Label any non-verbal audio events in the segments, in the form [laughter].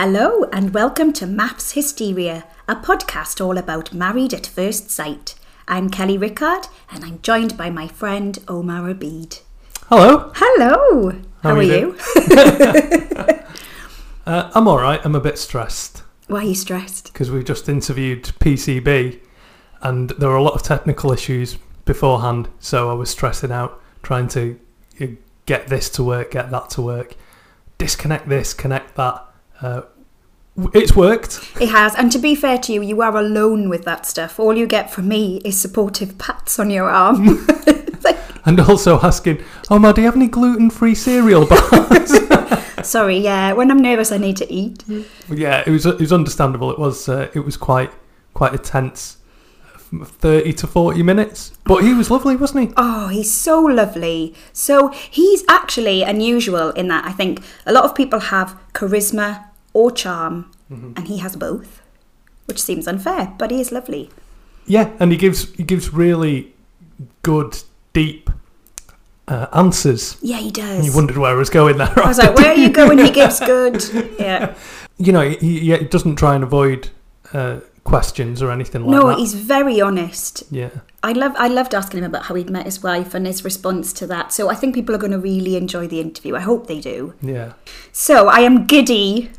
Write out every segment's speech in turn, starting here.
Hello, and welcome to MAFS Hysteria, a podcast all about married at first sight. I'm Kelly Rickard, and I'm joined by my friend Omar Abid. Hello. Hello. How, are you? [laughs] Uh, I'm all right. I'm a bit stressed Why are you stressed? because we just interviewed PCB, and there were a lot of technical issues beforehand. So I was stressing out trying to uh, get this to work, get that to work, disconnect this, connect that. Uh, it's worked. It has, and to be fair to you, you are alone with that stuff. All you get from me is supportive pats on your arm. [laughs] Like, And also asking, oh, ma, do you have any gluten-free cereal bars? [laughs] Sorry, yeah. When I'm nervous, I need to eat. yeah, it was it was understandable. It was uh, it was quite quite a tense uh, thirty to forty minutes, but he was lovely, wasn't he? Oh, he's so lovely. So he's actually unusual in that I think a lot of people have charisma or charm, and he has both, which seems unfair, but he is lovely. Yeah, and he gives he gives really good, deep uh, answers. Yeah, he does. You wondered where I was going there. I was like, where are you going? He gives good. Yeah. [laughs] you know, he, he doesn't try and avoid uh, questions or anything like No, that. No, he's very honest. yeah, I love I loved asking him about how he'd met his wife and his response to that. So I think people are going to really enjoy the interview. I hope they do. yeah. So I am giddy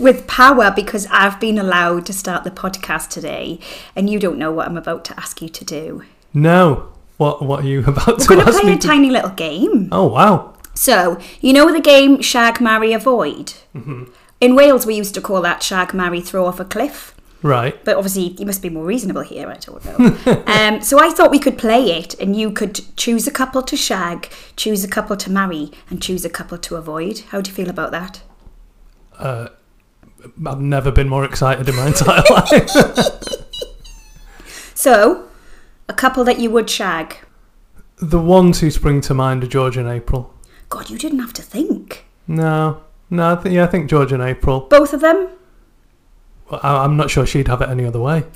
with power because I've been allowed to start the podcast today, and you don't know what I'm about to ask you to do. No, what what are you [laughs] about We're to going to play a to- tiny little game. oh wow, So you know the game Shag, Marry, Avoid. Mm-hmm. In Wales, we used to call that Shag, Marry, Throw Off a Cliff. right. But obviously, you must be more reasonable here. I don't know. [laughs] um, so I thought we could play it, and you could choose a couple to shag, choose a couple to marry, and choose a couple to avoid. How do you feel about that? I've never been more excited in my entire [laughs] life. So, a couple that you would shag. the ones who spring to mind are George and April. God, you didn't have to think. No, no, I think yeah, I think George and April. Both of them? Well, I, I'm not sure she'd have it any other way. [laughs]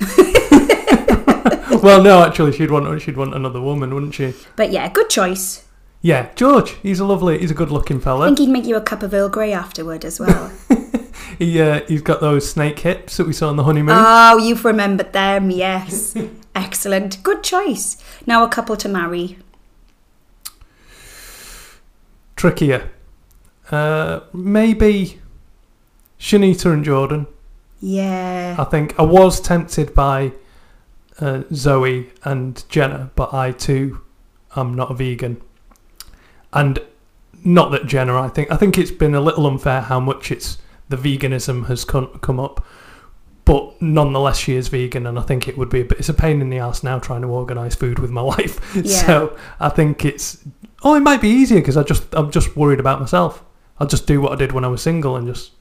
well, no, actually, she'd want she'd want another woman, wouldn't she? But yeah, good choice. Yeah, George. He's a lovely, he's a good-looking fella. I think he'd make you a cup of Earl Grey afterward as well. [laughs] He uh, he's got those snake hips that we saw on the honeymoon. oh, you've remembered them, yes. [laughs] Excellent. Good choice. Now, a couple to marry. Trickier. Uh, maybe Shanita and Jordan. Yeah. I think I was tempted by uh, Zoe and Jenna, but I too am not a vegan. And not that Jenna, I think I think it's been a little unfair how much it's the veganism has come, come up. But nonetheless, she is vegan, and I think it would be a bit. It's a pain in the ass now trying to organise food with my [laughs] wife. Yeah. So I think it's. Oh, it might be easier because I just I'm just worried about myself. I'll just do what I did when I was single and just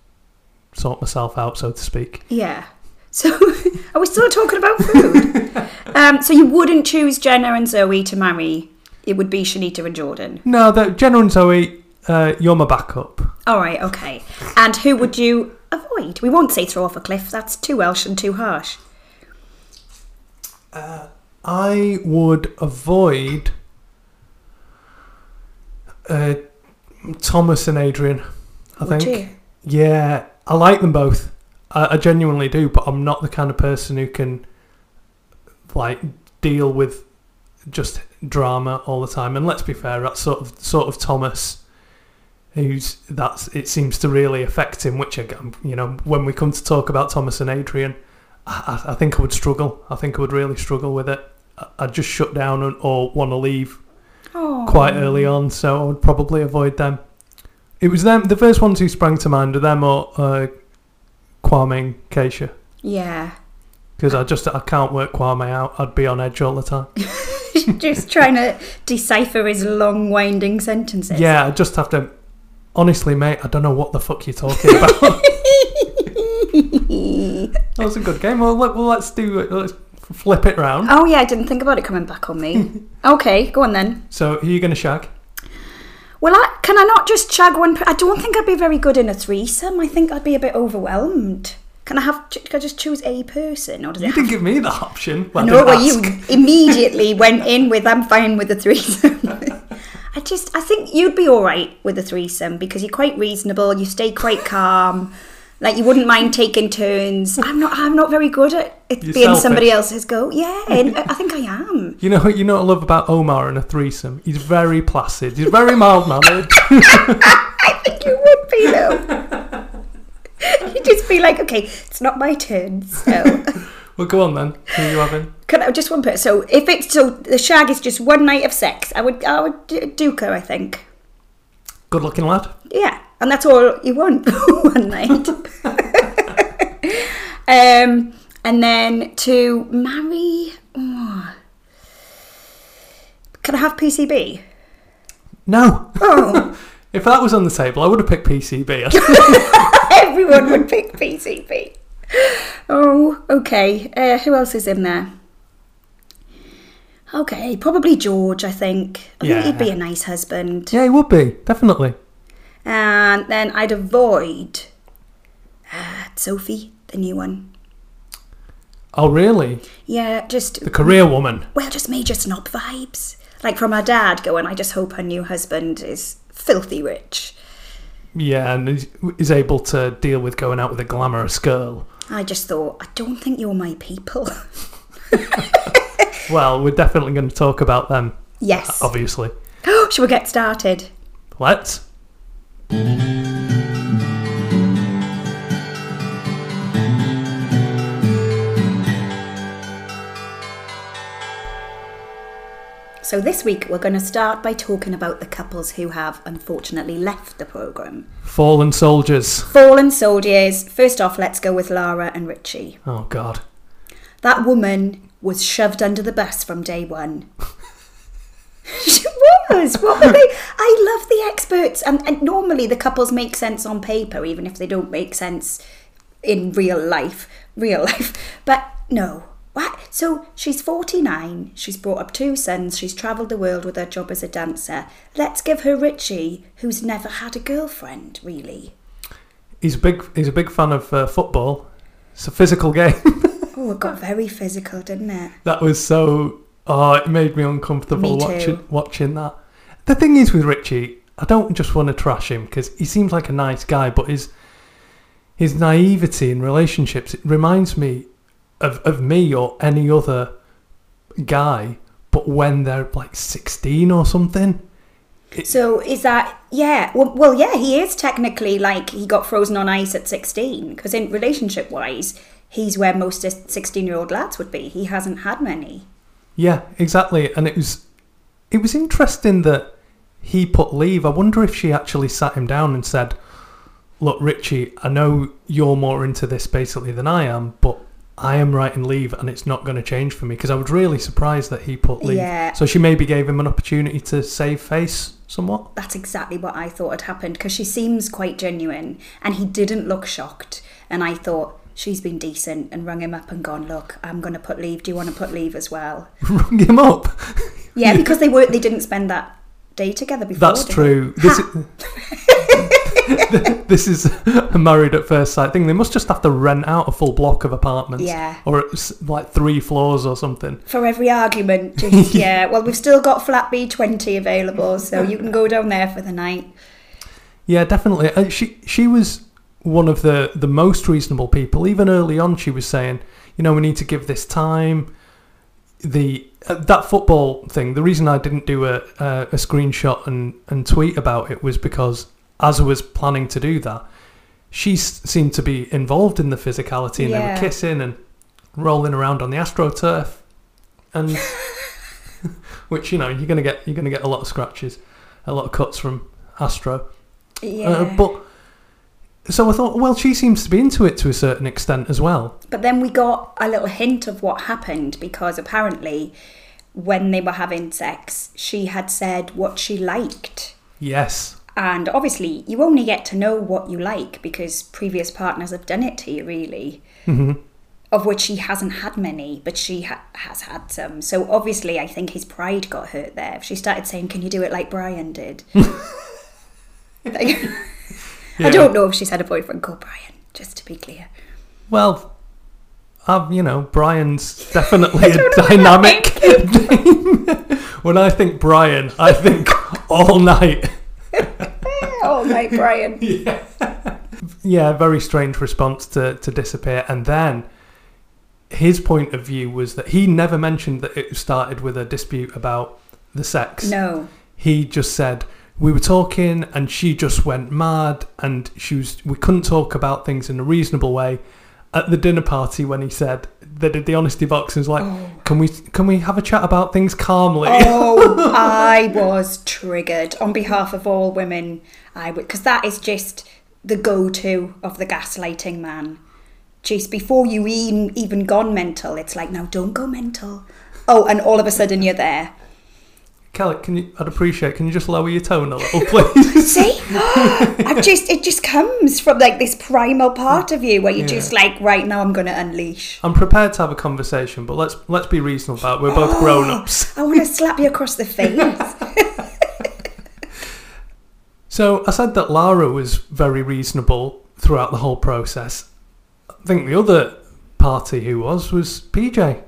sort myself out, so to speak. Yeah. So, [laughs] are we still talking about food? [laughs] um, so you wouldn't choose Jenna and Zoe to marry. It would be Shanita and Jordan. No, the Jenna and Zoe, uh, you're my backup. All right, okay. And who would you avoid? We won't say throw off a cliff. That's too Welsh and too harsh. I would avoid uh, Thomas and Adrian. I Would think. you? Yeah, I like them both. I, I genuinely do, but I'm not the kind of person who can like deal with just drama all the time. And let's be fair, that's sort of sort of Thomas. Who's that's it seems to really affect him. Which again, you know, when we come to talk about Thomas and Adrian, I, I think I would struggle. I think I would really struggle with it. I- I'd just shut down and, or want to leave Oh. quite early on, so I would probably avoid them. It was them, the first ones who sprang to mind are them or uh, Kwame and Keisha. Yeah. Because I just I can't work Kwame out. I'd be on edge all the time. [laughs] Just trying to decipher his long, winding sentences. Yeah, I just have to. Honestly, mate, I don't know what the fuck you're talking about. [laughs] that was a good game. Well, let, well let's do it. Let's flip it round. Oh, yeah, I didn't think about it coming back on me. [laughs] okay, go on then. So, who are you going to shag? Well, I, can I not just shag one? Per- I don't think I'd be very good in a threesome. I think I'd be a bit overwhelmed. Can I have? Can I just choose a person, or does it You have didn't give me the option. Well, I no, well, you immediately went in with I'm fine with the threesome. [laughs] I just, I think you'd be all right with a threesome because you're quite reasonable. You stay quite calm. Like you wouldn't mind taking turns. I'm not. I'm not very good at it You're being somebody else's go. Yeah, [laughs] and I think I am. You know, you know what I love about Omar in a threesome. He's very placid. He's very mild mannered. [laughs] I think you would be though. [laughs] You'd just be like, okay, it's not my turn. So, well, go on then. Who are you having? can I just one person? So, if it's so, the shag is just one night of sex. I would, I would do Duca. I think. Good looking lad. Yeah, and that's all you want [laughs] one night. [laughs] um, and then to marry. oh. Can I have PCB? No. Oh, [laughs] If that was on the table, I would have picked PCB. everyone would pick PCB. Oh, okay. Uh, who else is in there? Okay, probably George. I think. I think he'd be a nice husband. yeah, he would be. Definitely. And then I'd avoid uh, Sophie, the new one. Oh, really? Yeah, just The career woman. well, just major snob vibes. Like from her dad going, I just hope her new husband is filthy rich. Yeah, and is, able to deal with going out with a glamorous girl. I just thought, I don't think you're my people. [laughs] Well, we're definitely going to talk about them, yes. obviously. [gasps] Shall we get started? Let's. So this week we're going to start by talking about the couples who have unfortunately left the programme. Fallen soldiers. Fallen soldiers. First off, let's go with Lara and Richie. Oh, God. That woman was shoved under the bus from day one. [laughs] she was. What were they? I love the experts, and, and normally the couples make sense on paper, even if they don't make sense in real life. Real life, but no. What? So she's 49, she's brought up two sons, she's travelled the world with her job as a dancer. Let's give her Richie, who's never had a girlfriend, really. He's a big. He's a big fan of uh, football. It's a physical game. [laughs] Oh, it got very physical, didn't it? that was so. Oh, it made me uncomfortable Me watching watching that. The thing is with Richie, I don't just want to trash him because he seems like a nice guy, but his his naivety in relationships it reminds me of of me or any other guy, but when they're like sixteen or something. So is that yeah? Well, well, yeah, he is technically like he got frozen on ice at sixteen because in relationship wise, he's where most 16 year old lads would be. He hasn't had many. Yeah, exactly. And it was it was interesting that he put leave. I wonder if she actually sat him down and said, "Look, Richie, I know you're more into this basically than I am, but I am writing leave, and it's not going to change for me." Because I was really surprised that he put leave. Yeah. So she maybe gave him an opportunity to save face somewhat. That's exactly what I thought had happened because she seems quite genuine and he didn't look shocked. And I thought, she's been decent and rung him up and gone, look, I'm going to put leave. Do you want to put leave as well? [laughs] Rung him up. Yeah, because they were they didn't spend that day together before. That's true. This is, [laughs] [laughs] this is a married at first sight thing. They must just have to rent out a full block of apartments. Yeah. Or it's like three floors or something. For every argument, just, [laughs] yeah. Well, we've still got flat B20 available, so you can go down there for the night. Yeah, definitely. Uh, she she was one of the the most reasonable people. Even early on, she was saying, you know, we need to give this time. The uh, that football thing. The reason I didn't do a a, a screenshot and and tweet about it was because as I was planning to do that, she seemed to be involved in the physicality, and they were kissing and rolling around on the astroturf, and [laughs] which you know you're gonna get you're gonna get a lot of scratches, a lot of cuts from Astro. Yeah. Uh, but so I thought, well, she seems to be into it to a certain extent as well. But then we got a little hint of what happened because apparently, when they were having sex, she had said what she liked. Yes, And obviously, you only get to know what you like because previous partners have done it to you, really. Mm-hmm. Of which she hasn't had many, but she ha- has had some. So obviously, I think his pride got hurt there. She started saying, Can you do it like Brian did? [laughs] [laughs] Like- Yeah. I don't know if she's had a boyfriend called Brian, just to be clear. Well, I've, you know, Brian's [laughs] definitely a don't know what dynamic name. when I think Brian, I think all night. Oh, my Brian. [laughs] Yeah, very strange response to, to disappear. And then his point of view was that he never mentioned that it started with a dispute about the sex. No. he just said we were talking and she just went mad and she was we couldn't talk about things in a reasonable way at the dinner party when he said they did the honesty box and was like oh. can we can we have a chat about things calmly Oh, [laughs] I was triggered on behalf of all women. I would because that is just the go-to of the gaslighting man. Just before you even even gone mental, it's like now don't go mental. Oh, and all of a sudden you're there. Kelly can you I'd appreciate can you just lower your tone a little [laughs] please See, [gasps] I've just it just comes from like this primal part of you where you're just like, right now I'm going to unleash. I'm prepared to have a conversation but let's let's be reasonable about it. we're both oh, grown-ups I want to slap you across the face. [laughs] So I said that Lara was very reasonable throughout the whole process. I think the other party who was was PJ.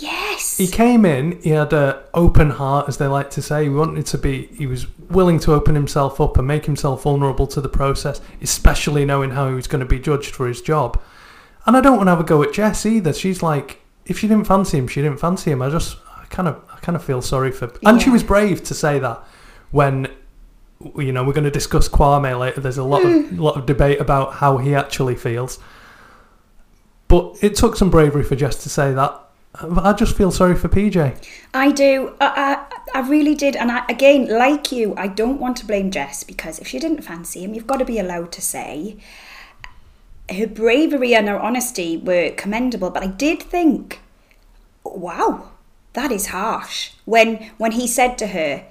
yes. He came in, he had an open heart, as they like to say. He wanted to be, he was willing to open himself up and make himself vulnerable to the process, especially knowing how he was going to be judged for his job. And I don't want to have a go at Jess either. She's like, if she didn't fancy him, she didn't fancy him. I just, I kind of, I kind of feel sorry for. And she was brave to say that when, you know, we're going to discuss Kwame later. There's a lot of, mm. lot of debate about how he actually feels. But it took some bravery for Jess to say that. I just feel sorry for PJ. I do. I, I, I really did. And I, again, like you, I don't want to blame Jess because if she didn't fancy him, you've got to be allowed to say. Her bravery and her honesty were commendable, but I did think, wow, that is harsh. When when he said to her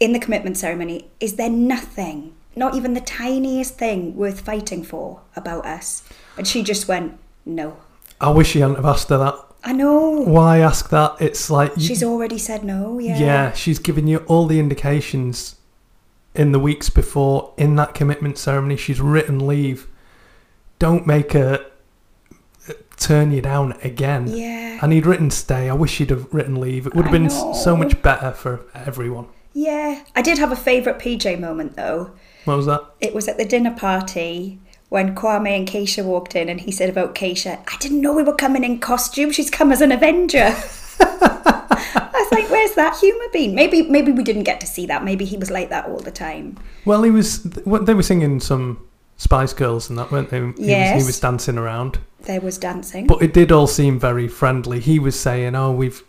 in the commitment ceremony, is there nothing, not even the tiniest thing worth fighting for about us? And she just went, no. I wish he hadn't have asked her that. I know. Why ask that? It's like you- She's already said no, yeah. yeah, she's given you all the indications in the weeks before in that commitment ceremony. She's written leave. Don't make her uh, turn you down again. Yeah. And he'd written stay. I wish he'd have written leave. It would have I been s so much better for everyone. Yeah. I did have a favourite PJ moment though. What was that? It was at the dinner party when Kwame and Keisha walked in and he said about Keisha, I didn't know we were coming in costume. She's come as an Avenger. [laughs] I was like, where's that humour been? Maybe maybe we didn't get to see that. Maybe he was like that all the time. Well, he was. They were singing some Spice Girls and that, weren't they? He, was, Yes. he was dancing around. There was dancing. But it did all seem very friendly. He was saying, "Oh, we've,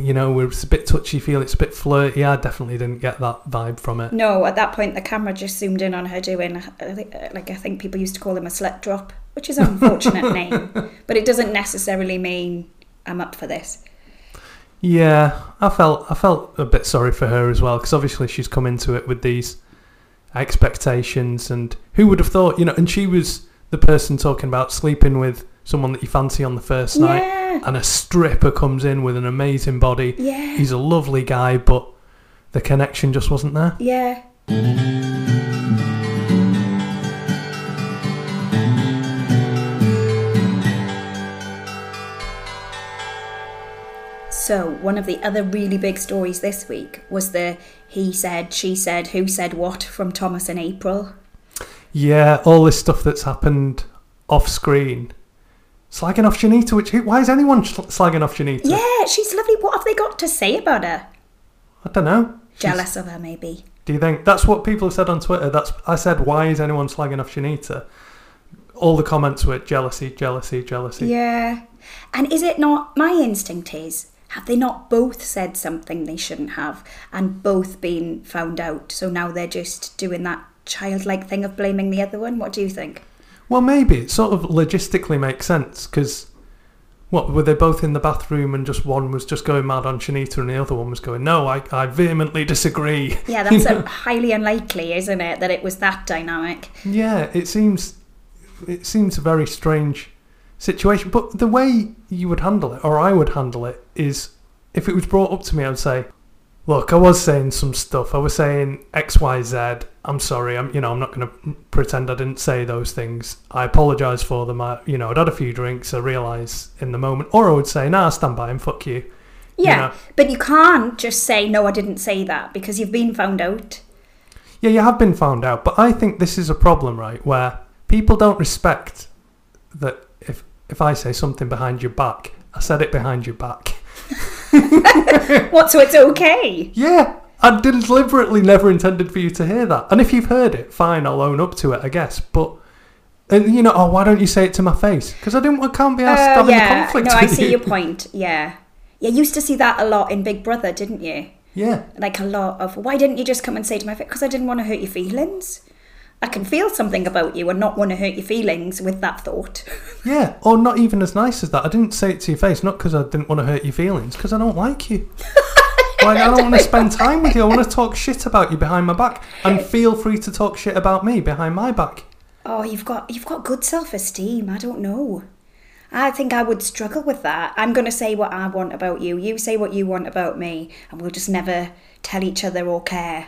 you know, it's a bit touchy feel. It's a bit flirty." I definitely didn't get that vibe from it. no, at that point the camera just zoomed in on her doing, I think- uh, like I think people used to call him a slut drop, which is an unfortunate [laughs] name, but it doesn't necessarily mean I'm up for this. Yeah, I felt I felt a bit sorry for her as well because obviously she's come into it with these expectations, and who would have thought, you know? And she was the person talking about sleeping with someone that you fancy on the first night, Yeah. and a stripper comes in with an amazing body. Yeah. He's a lovely guy, but the connection just wasn't there. Yeah. So, one of the other really big stories this week was the he said, she said, who said what from Thomas and April. Yeah, all this stuff that's happened off screen. Slagging off Shanita, which why is anyone sl- slagging off Shanita? Yeah, she's lovely. What have they got to say about her? I don't know. She's- Jealous of her, maybe. Do you think that's what people have said on Twitter? That's I said, why is anyone slagging off Shanita? All the comments were jealousy, jealousy, jealousy. Yeah. And is it not, my instinct is, have they not both said something they shouldn't have and both been found out? So now they're just doing that childlike thing of blaming the other one? What do you think? Well, maybe it sort of logistically makes sense because what were they both in the bathroom and just one was just going mad on Shanita and the other one was going, no, I, I vehemently disagree. Yeah, [laughs] that's a highly unlikely, isn't it, that it was that dynamic? Yeah, it seems it seems a very strange situation. But the way you would handle it, or I would handle it, is if it was brought up to me, I would say, "Look, I was saying some stuff. I was saying X, Y, Z. I'm sorry. I'm you know I'm not going to pretend I didn't say those things. I apologise for them. I you know I'd had a few drinks. I realise in the moment, or I would say, Nah, stand by him. Fuck you. You Yeah, know. but you can't just say, no, I didn't say that because you've been found out. Yeah, you have been found out, but I think this is a problem, right? Where people don't respect that if if I say something behind your back, I said it behind your back. [laughs] [laughs] What, so it's okay? Yeah, I deliberately never intended for you to hear that. And if you've heard it, fine, I'll own up to it, I guess. But and you know, oh, why don't you say it to my face? Because I didn't, I can't be asked Uh, having a yeah, conflict. no, I see you. your point. Yeah. Yeah, you used to see that a lot in Big Brother, didn't you? Yeah, Like a lot of, why didn't you just come and say to my face? Because I didn't want to hurt your feelings. I can feel something about you and not want to hurt your feelings with that thought. [laughs] yeah, or not even as nice as that. I didn't say it to your face, not because I didn't want to hurt your feelings, because I don't like you. [laughs] like I don't want to spend time with you. I want to talk [laughs] shit about you behind my back, and feel free to talk shit about me behind my back. Oh, you've got you've got good self-esteem. I don't know. I think I would struggle with that. I'm going to say what I want about you. You say what you want about me, and we'll just never tell each other or care.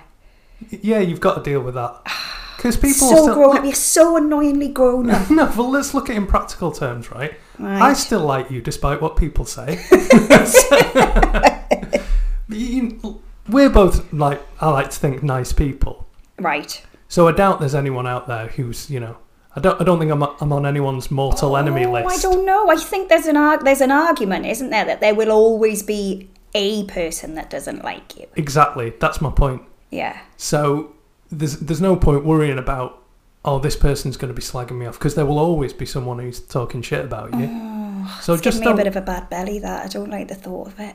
Yeah, you've got to deal with that. [sighs] [sighs] Because people so still, grown up. You're so annoyingly grown up. [laughs] No, well, let's look at it in practical terms, right? Right. I still like you despite what people say. [laughs] [laughs] You- We're both like I like to think nice people, right. so I doubt there's anyone out there who's you know I don't I don't think I'm I'm on anyone's mortal oh, enemy list. I don't know. I think there's an arg- there's an argument, isn't there, that there will always be a person that doesn't like you. Exactly, that's my point. Yeah. So there's there's no point worrying about oh this person's going to be slagging me off because there will always be someone who's talking shit about you. Oh, so It's just me a bit of a bad belly. That I don't like the thought of it.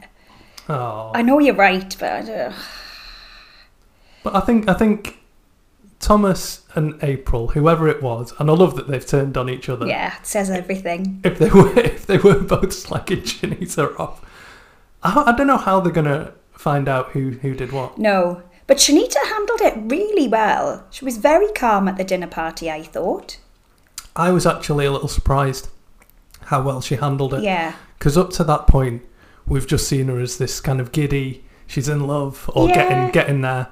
oh. I know you're right, but I don't- But I think I think Thomas and April, whoever it was, and I love that they've turned on each other. yeah, it says everything. If they were [laughs] if they were both slagging Shanita off, I, I don't know how they're gonna find out who who did what. No, but Shanita handled it really well. She was very calm at the dinner party. I thought. I was actually a little surprised how well she handled it. Yeah. Because up to that point, we've just seen her as this kind of giddy, she's in love or Yeah. getting getting there,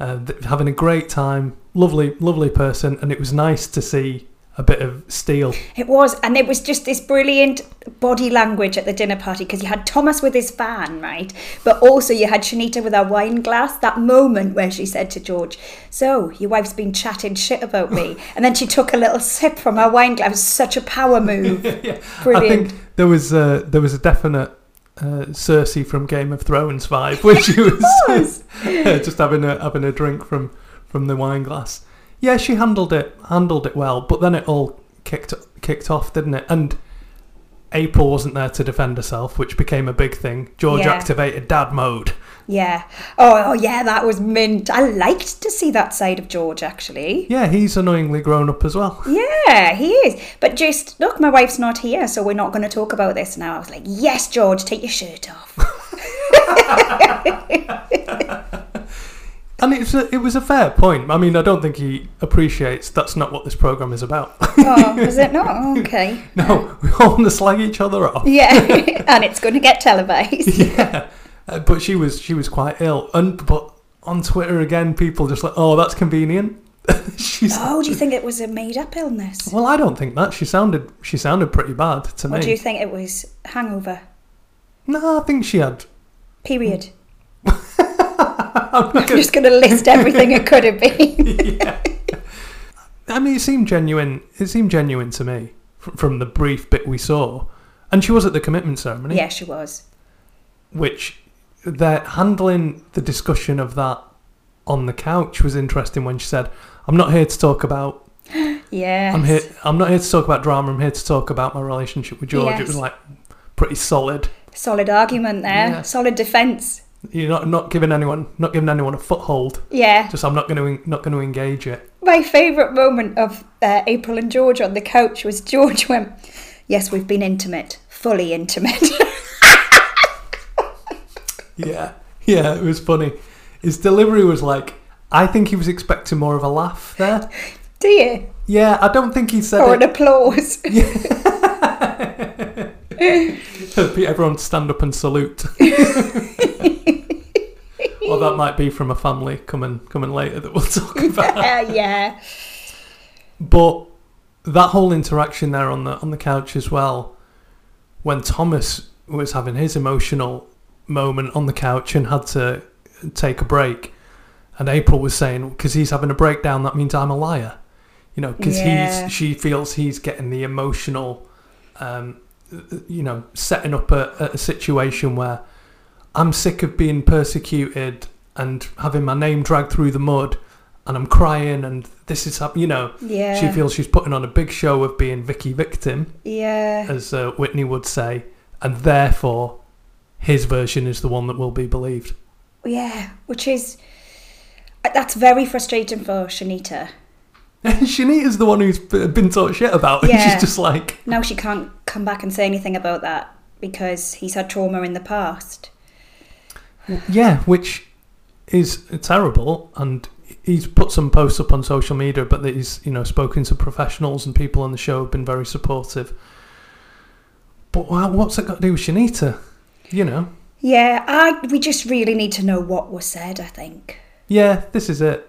uh, having a great time, lovely lovely person, and it was nice to see a bit of steel. It was, and it was just this brilliant body language at the dinner party because you had Thomas with his fan, right? But also you had Shanita with her wine glass. That moment where she said to George, "So your wife's been chatting shit about me," [laughs] and then she took a little sip from her wine glass. It was such a power [laughs] move. I Brilliant. think there was a, there was a definite uh, Cersei from Game of Thrones vibe when she [laughs] was, was. just having a having a drink from from the wine glass. Yeah, she handled it handled it well, but then it all kicked kicked off, didn't it? And April wasn't there to defend herself, which became a big thing. George Yeah. activated dad mode. Yeah. Oh, oh, yeah, that was mint. I liked to see that side of George, actually. Yeah, he's annoyingly grown up as well. [laughs] Yeah, he is. But just, look, my wife's not here, so we're not going to talk about this now. I was like, yes, George, take your shirt off. [laughs] [laughs] And it's a, it was a fair point. I mean, I don't think he appreciates that's not what this program is about. oh, [laughs] is it not? Okay. no, we all want to slag each other off. Yeah, [laughs] and it's going to get televised. [laughs] yeah, Uh, but she was she was quite ill, and but on Twitter again, people just like, oh, that's convenient. She's Oh, do you think it was a made-up illness? well, I don't think that. She sounded she sounded pretty bad to me. Or me. do you think it was hangover? no, I think she had. Period. I'm [laughs] gonna, just going to list everything it could have been. [laughs] yeah. I mean, it seemed genuine. It seemed genuine to me from, the brief bit we saw, and she was at the commitment ceremony. yeah, she was. which they're handling the discussion of that on the couch was interesting when she said, "I'm not here to talk about. [gasps] Yeah. I'm here. I'm not here to talk about drama. I'm here to talk about my relationship with George." It was like pretty solid. Solid argument there. Yeah. Solid defence. You're not not giving anyone not giving anyone a foothold. Yeah. Just I'm not going to not going to engage it. My favourite moment of uh, April and George on the couch was George went, Yes, we've been intimate. Fully intimate. [laughs] Yeah, yeah, it was funny. His delivery was like. I think he was expecting more of a laugh there. Do you? Yeah, I don't think he said Or it. an applause. [laughs] Yeah. [laughs] everyone stand up and salute. Or that might be from a family coming coming later that we'll [laughs] talk about. [laughs] Yeah. But that whole interaction there on the on the couch as well, when Thomas was having his emotional moment on the couch and had to take a break, and April was saying because he's having a breakdown, that means I'm a liar. You know, because Yeah. he's she feels he's getting the emotional, um, you know, setting up a, a situation where I'm sick of being persecuted and having my name dragged through the mud, and I'm crying, and this is hap- you know. Yeah. She feels she's putting on a big show of being Vicky victim, Yeah. as uh, Whitney would say, and therefore his version is the one that will be believed. Yeah. Which is. uh, That's very frustrating for Shanita. And [laughs] Shanita's the one who's been taught shit about, and [laughs] Yeah. she's just like, Now she can't come back and say anything about that because he's had trauma in the past. Yeah, which is terrible. And he's put some posts up on social media, but he's you know spoken to professionals and people on the show have been very supportive. But what's it got to do with Shanita? You know. Yeah, I we just really need to know what was said, I think. Yeah, this is it.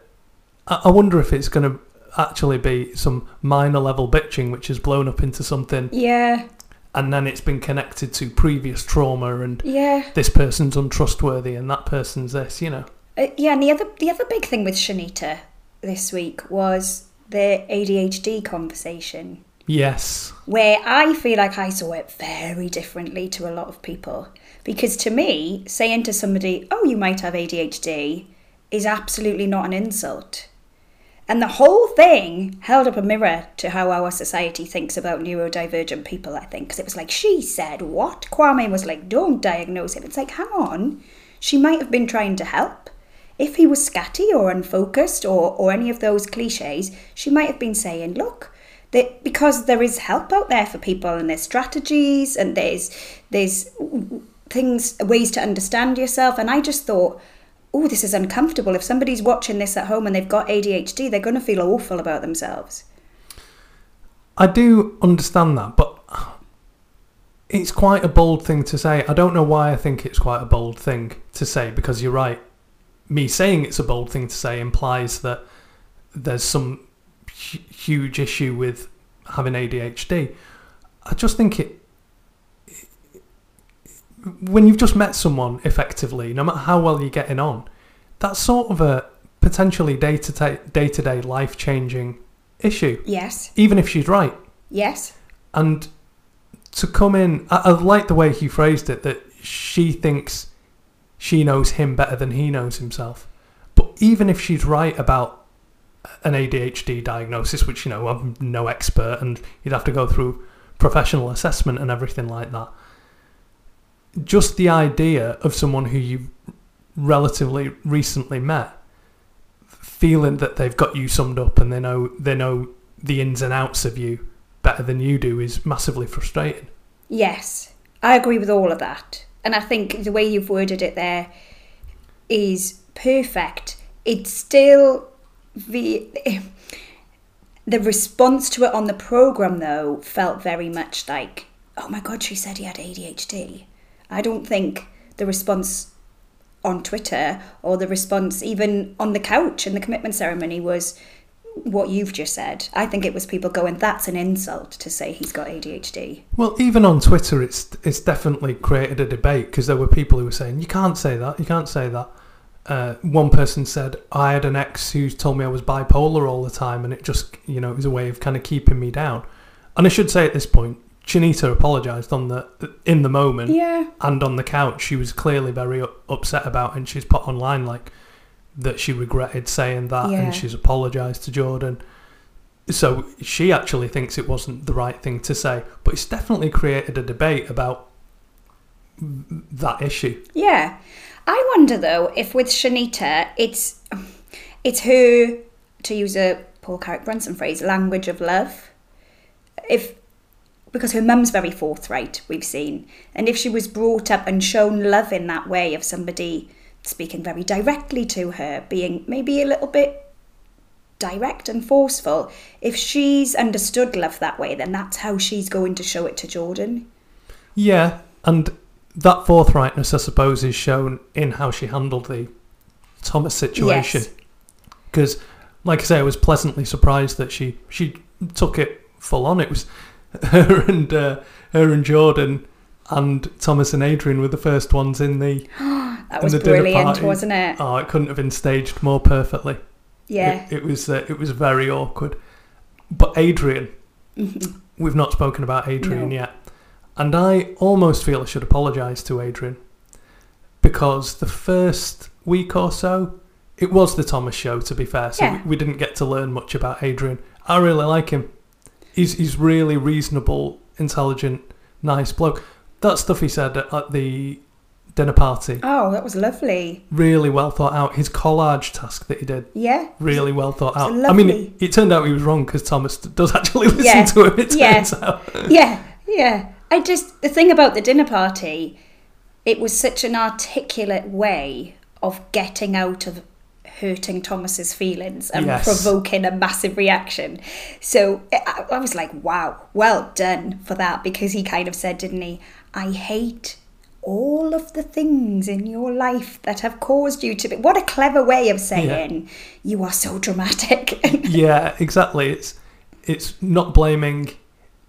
I, I wonder if it's going to actually be some minor level bitching, which has blown up into something, Yeah. And then it's been connected to previous trauma, and Yeah. this person's untrustworthy, and that person's this. You know. Uh, yeah, and the other the other big thing with Shanita this week was the ADHD conversation, Yes. where I feel like I saw it very differently to a lot of people. Because to me, saying to somebody, "Oh, you might have ADHD," is absolutely not an insult. And the whole thing held up a mirror to how our society thinks about neurodivergent people, I think. Because it was like, she said what? Kwame was like, don't diagnose him. It's like, hang on. She might have been trying to help. If he was scatty or unfocused or, or any of those cliches, she might have been saying, look, that because there is help out there for people and there's strategies and there's there's things ways to understand yourself and i just thought oh this is uncomfortable if somebody's watching this at home and they've got adhd they're going to feel awful about themselves I do understand that, but it's quite a bold thing to say. I don't know why I think it's quite a bold thing to say because you're right. Me saying it's a bold thing to say implies that there's some huge issue with having ADHD. I just think it. When you've just met someone effectively, no matter how well you're getting on, that's sort of a potentially day to day to day life changing issue yes even if she's right. yes And to come in, I, I like the way he phrased it that she thinks she knows him better than he knows himself. But even if she's right about an ADHD diagnosis, which you know I'm no expert, and you'd have to go through professional assessment and everything like that. Just the idea of someone who you've relatively recently met feeling that they've got you summed up and they know they know the ins and outs of you better than you do is massively frustrating. Yes, I agree with all of that. And I think the way you've worded it there is perfect. It's still the [laughs] the response to it on the program though felt very much like, "Oh my god, she said he had ADHD." I don't think the response on Twitter or the response even on the couch in the commitment ceremony was what you've just said. I think it was people going, "That's an insult to say he's got ADHD." Well, even on Twitter, it's it's definitely created a debate because there were people who were saying you can't say that, you can't say that. Uh, one person said I had an ex who told me I was bipolar all the time, and it just you know it was a way of kind of keeping me down. And I should say at this point, Shanita apologised on the in the moment, Yeah. and on the couch. She was clearly very upset about, it and she's put online like that she regretted saying that, Yeah. and she's apologised to Jordan. So she actually thinks it wasn't the right thing to say, but it's definitely created a debate about that issue. Yeah. I wonder though if with Shanita it's it's her to use a Paul Carrick Brunson phrase, language of love. If because her mum's very forthright, we've seen. And if she was brought up and shown love in that way of somebody speaking very directly to her, being maybe a little bit direct and forceful, if she's understood love that way, then that's how she's going to show it to Jordan. Yeah, and that forthrightness, I suppose, is shown in how she handled the Thomas situation. Yes. Because, like I say, I was pleasantly surprised that she she took it full on. It was her and uh, her and Jordan and Thomas and Adrian were the first ones in the [gasps] That was the brilliant, wasn't it? Oh, it couldn't have been staged more perfectly. Yeah. It, it was uh, it was very awkward. But Adrian, [laughs] we've not spoken about Adrian No. yet, and I almost feel I should apologise to Adrian because the first week or so, it was the Thomas show. To be fair, so Yeah. we, we didn't get to learn much about Adrian. I really like him. He's he's really reasonable, intelligent, nice bloke. That stuff he said at, at the dinner party, Oh, that was lovely. really well thought out. His collage task that he did, Yeah. really well thought out. It's I mean, it, it turned out he was wrong because Thomas does actually [laughs] listen Yeah. to him. It Yeah. turns out. [laughs] Yeah, yeah. I just, the thing about the dinner party, it was such an articulate way of getting out of hurting Thomas's feelings and Yes. provoking a massive reaction. So I, I was like, wow, well done for that because he kind of said, didn't he? I hate all of the things in your life that have caused you to be. What a clever way of saying you are so dramatic. [laughs] yeah, exactly. It's it's not blaming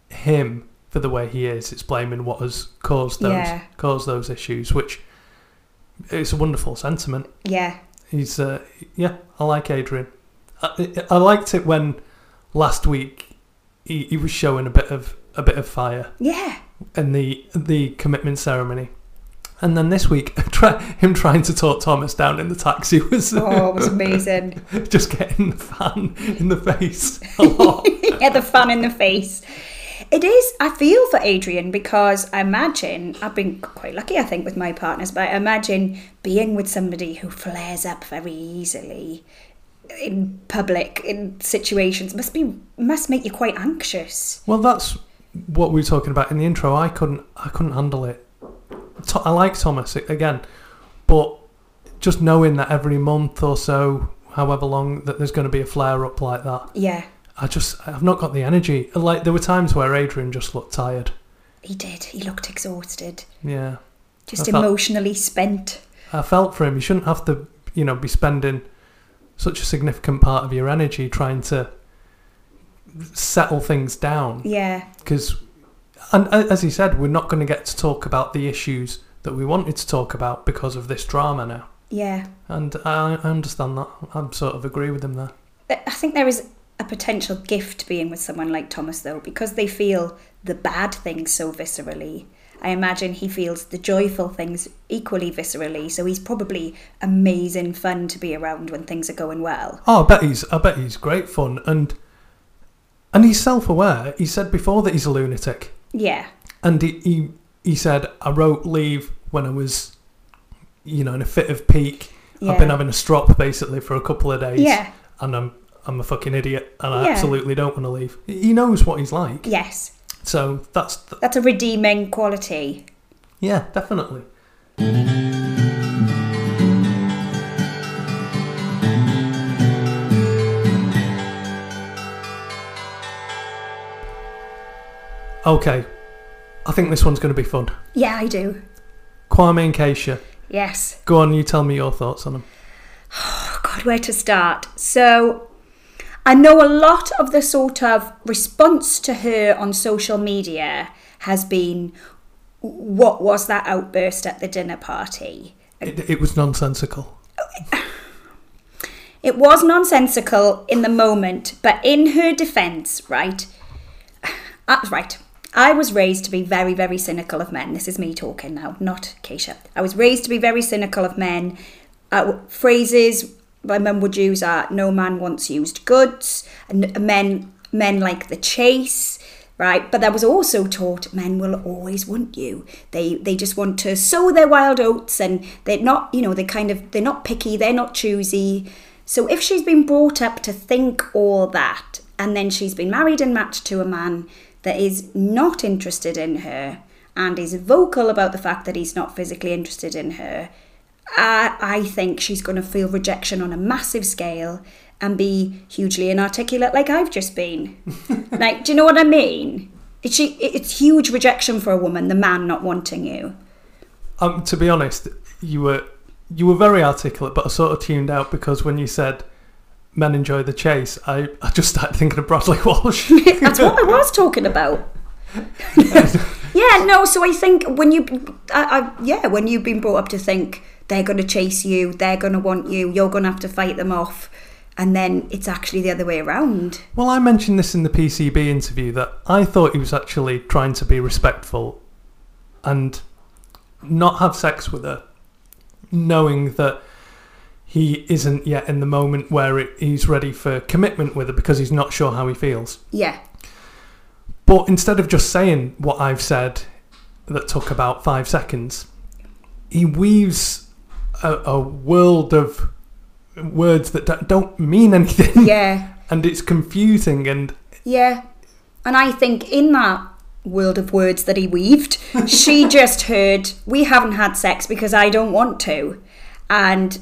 him for the way he is. It's blaming what has caused those Yeah. caused those issues, which it's a wonderful sentiment. yeah, He's uh, yeah, I like Adrian. I, I liked it when last week he, he was showing a bit of a bit of fire yeah. in the the commitment ceremony. And then this week, [laughs] try, him trying to talk Thomas down in the taxi was Oh, it was amazing. [laughs] just getting the fan in the face a [laughs] lot. yeah, the fan in the face. It is. I feel for Adrian because I imagine I've been quite lucky, I think, with my partners. But I imagine being with somebody who flares up very easily in public in situations must be must make you quite anxious. Well, that's what we were talking about in the intro. I couldn't, I couldn't handle it. I like Thomas again, but just knowing that every month or so, however long, that there's going to be a flare up like that, Yeah, I just, I've not got the energy. Like there were times where Adrian just looked tired. he did. He looked exhausted, Yeah, just I felt- emotionally spent. I felt for him. You shouldn't have to, you know, be spending such a significant part of your energy trying to settle things down. Yeah, because and as he said we're not going to get to talk about the issues that we wanted to talk about because of this drama now yeah. and i, I understand that i sort of agree with him there I think there is a potential gift being with someone like Thomas, though, because they feel the bad things so viscerally. I imagine he feels the joyful things equally viscerally. So he's probably amazing fun to be around when things are going well. Oh, I bet he's I bet he's great fun and and he's self aware. He said before that he's a lunatic. Yeah. And he, he he said I wrote leave when I was you know in a fit of peak. I've been having a strop basically for a couple of days. Yeah. And I'm I'm a fucking idiot and I Yeah. absolutely don't want to leave. He knows what he's like. Yes. So that's th- That's a redeeming quality. yeah, definitely. Okay, I think this one's going to be fun. Yeah, I do. Kwame and Keisha, Yes. go on, you tell me your thoughts on them. Oh, [sighs] God, where to start? So, I know a lot of the sort of response to her on social media has been, what was that outburst at the dinner party? It, it was nonsensical. [sighs] It was nonsensical in the moment, but in her defence, right? [sighs] Uh, right. I was raised to be very, very cynical of men. This is me talking now, not Keisha. I was raised to be very cynical of men. Uh, phrases mum would use are "no man wants used goods," and men men like the chase, right? But that was also taught men will always want you. They they just want to sow their wild oats, and they're not, you know, they kind of they're not picky, they're not choosy. So if she's been brought up to think all that, and then she's been married and matched to a man that is not interested in her and is vocal about the fact that he's not physically interested in her, I, I think she's going to feel rejection on a massive scale and be hugely inarticulate like I've just been. [laughs] like, do you know what I mean? It's, it's huge rejection for a woman, the man not wanting you. Um, to be honest, you were you were very articulate, but I sort of tuned out because when you said men enjoy the chase, I, I just started thinking of Bradley [laughs] Walsh. [laughs] That's what I was talking about. yeah, no. So I think when you, I, I, yeah, when you've been brought up to think they're going to chase you, they're going to want you, you're going to have to fight them off, and then it's actually the other way around. Well, I mentioned this in the PCB interview that I thought he was actually trying to be respectful and not have sex with her, knowing that he isn't yet in the moment where it, he's ready for commitment with her because he's not sure how he feels. Yeah, But instead of just saying what I've said that took about five seconds, he weaves a, a world of words that don't- mean anything. yeah, [laughs] and it's confusing and yeah. And I think in that world of words that he weaved, she [laughs] just heard, "We haven't had sex because I don't want to," and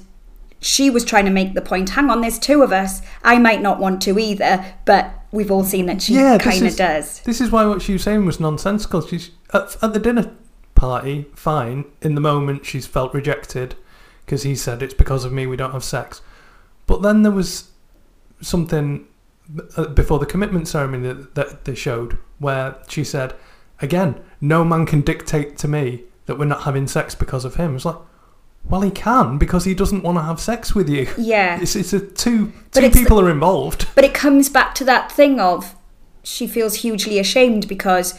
she was trying to make the point. Hang on, there's two of us. I might not want to either, but we've all seen that she yeah, kind of does. This is why what she was saying was nonsensical. She's at, at the dinner party, fine. In the moment, she's felt rejected because he said it's because of me we don't have sex. But then there was something uh, before the commitment ceremony that, that they showed where she said, again, no man can dictate to me that we're not having sex because of him. It's like, well, he can because he doesn't want to have sex with you. Yeah. It's, it's a two But two people are involved. But it comes back to that thing of she feels hugely ashamed because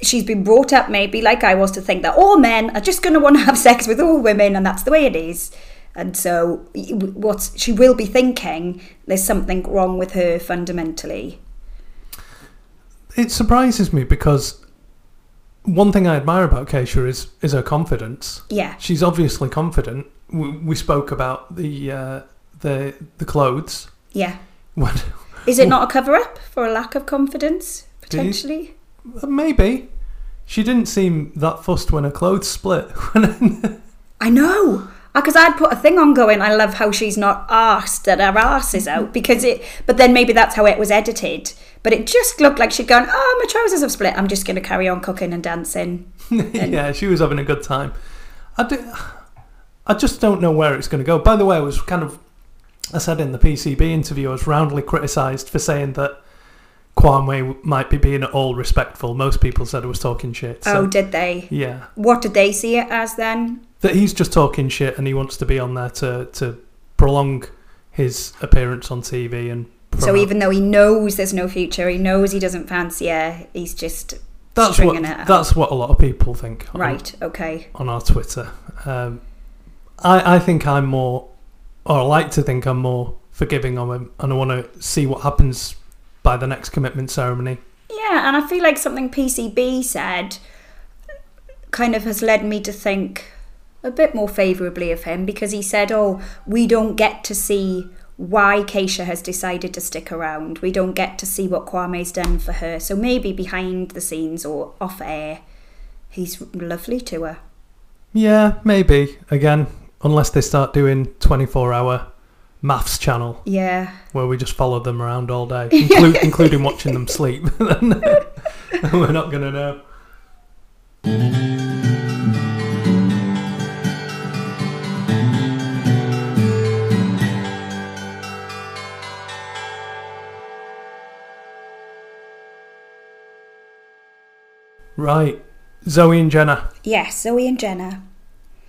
she's been brought up maybe like I was to think that all men are just going to want to have sex with all women and that's the way it is. And so what she will be thinking there's something wrong with her fundamentally. It surprises me because one thing I admire about Keisha is is her confidence. Yeah. She's obviously confident. We, we spoke about the uh, the the clothes. Yeah. When, Is it not a cover up for a lack of confidence potentially? Maybe she didn't seem that fussed when her clothes split. [laughs] I know. Ah, because I'd put a thing on going, I love how she's not asked that her arse is out because it, but then maybe that's how it was edited. But it just looked like she'd gone, oh, my trousers have split. I'm just going to carry on cooking and dancing. [laughs] yeah, she was having a good time. I do, I just don't know where it's going to go. By the way, I was kind of, I said in the PCB interview, I was roundly criticised for saying that Kwame might be being at all respectful. Most people said I was talking shit. so- oh, did they? Yeah. What did they see it as then? That he's just talking shit and he wants to be on there to, to prolong his appearance on TV and So even though he knows there's no future, he knows he doesn't fancy her, he's just That's stringing what it out. that's what a lot of people think. on- right. Okay. on our Twitter. Um, I, I think I'm more, or I like to think I'm more forgiving of him, and I want to see what happens by the next commitment ceremony. Yeah, and I feel like something PCB said kind of has led me to think a bit more favourably of him because he said, Oh, we don't get to see why Keisha has decided to stick around. We don't get to see what Kwame's done for her. So maybe behind the scenes or off air, he's lovely to her. Yeah, maybe again, unless they start doing 24 hour MAFS channel Yeah. where we just follow them around all day, [laughs] inclu- including watching them sleep. [laughs] we're not gonna know. Right, Zoe and Jenna. Yes, Zoe and Jenna.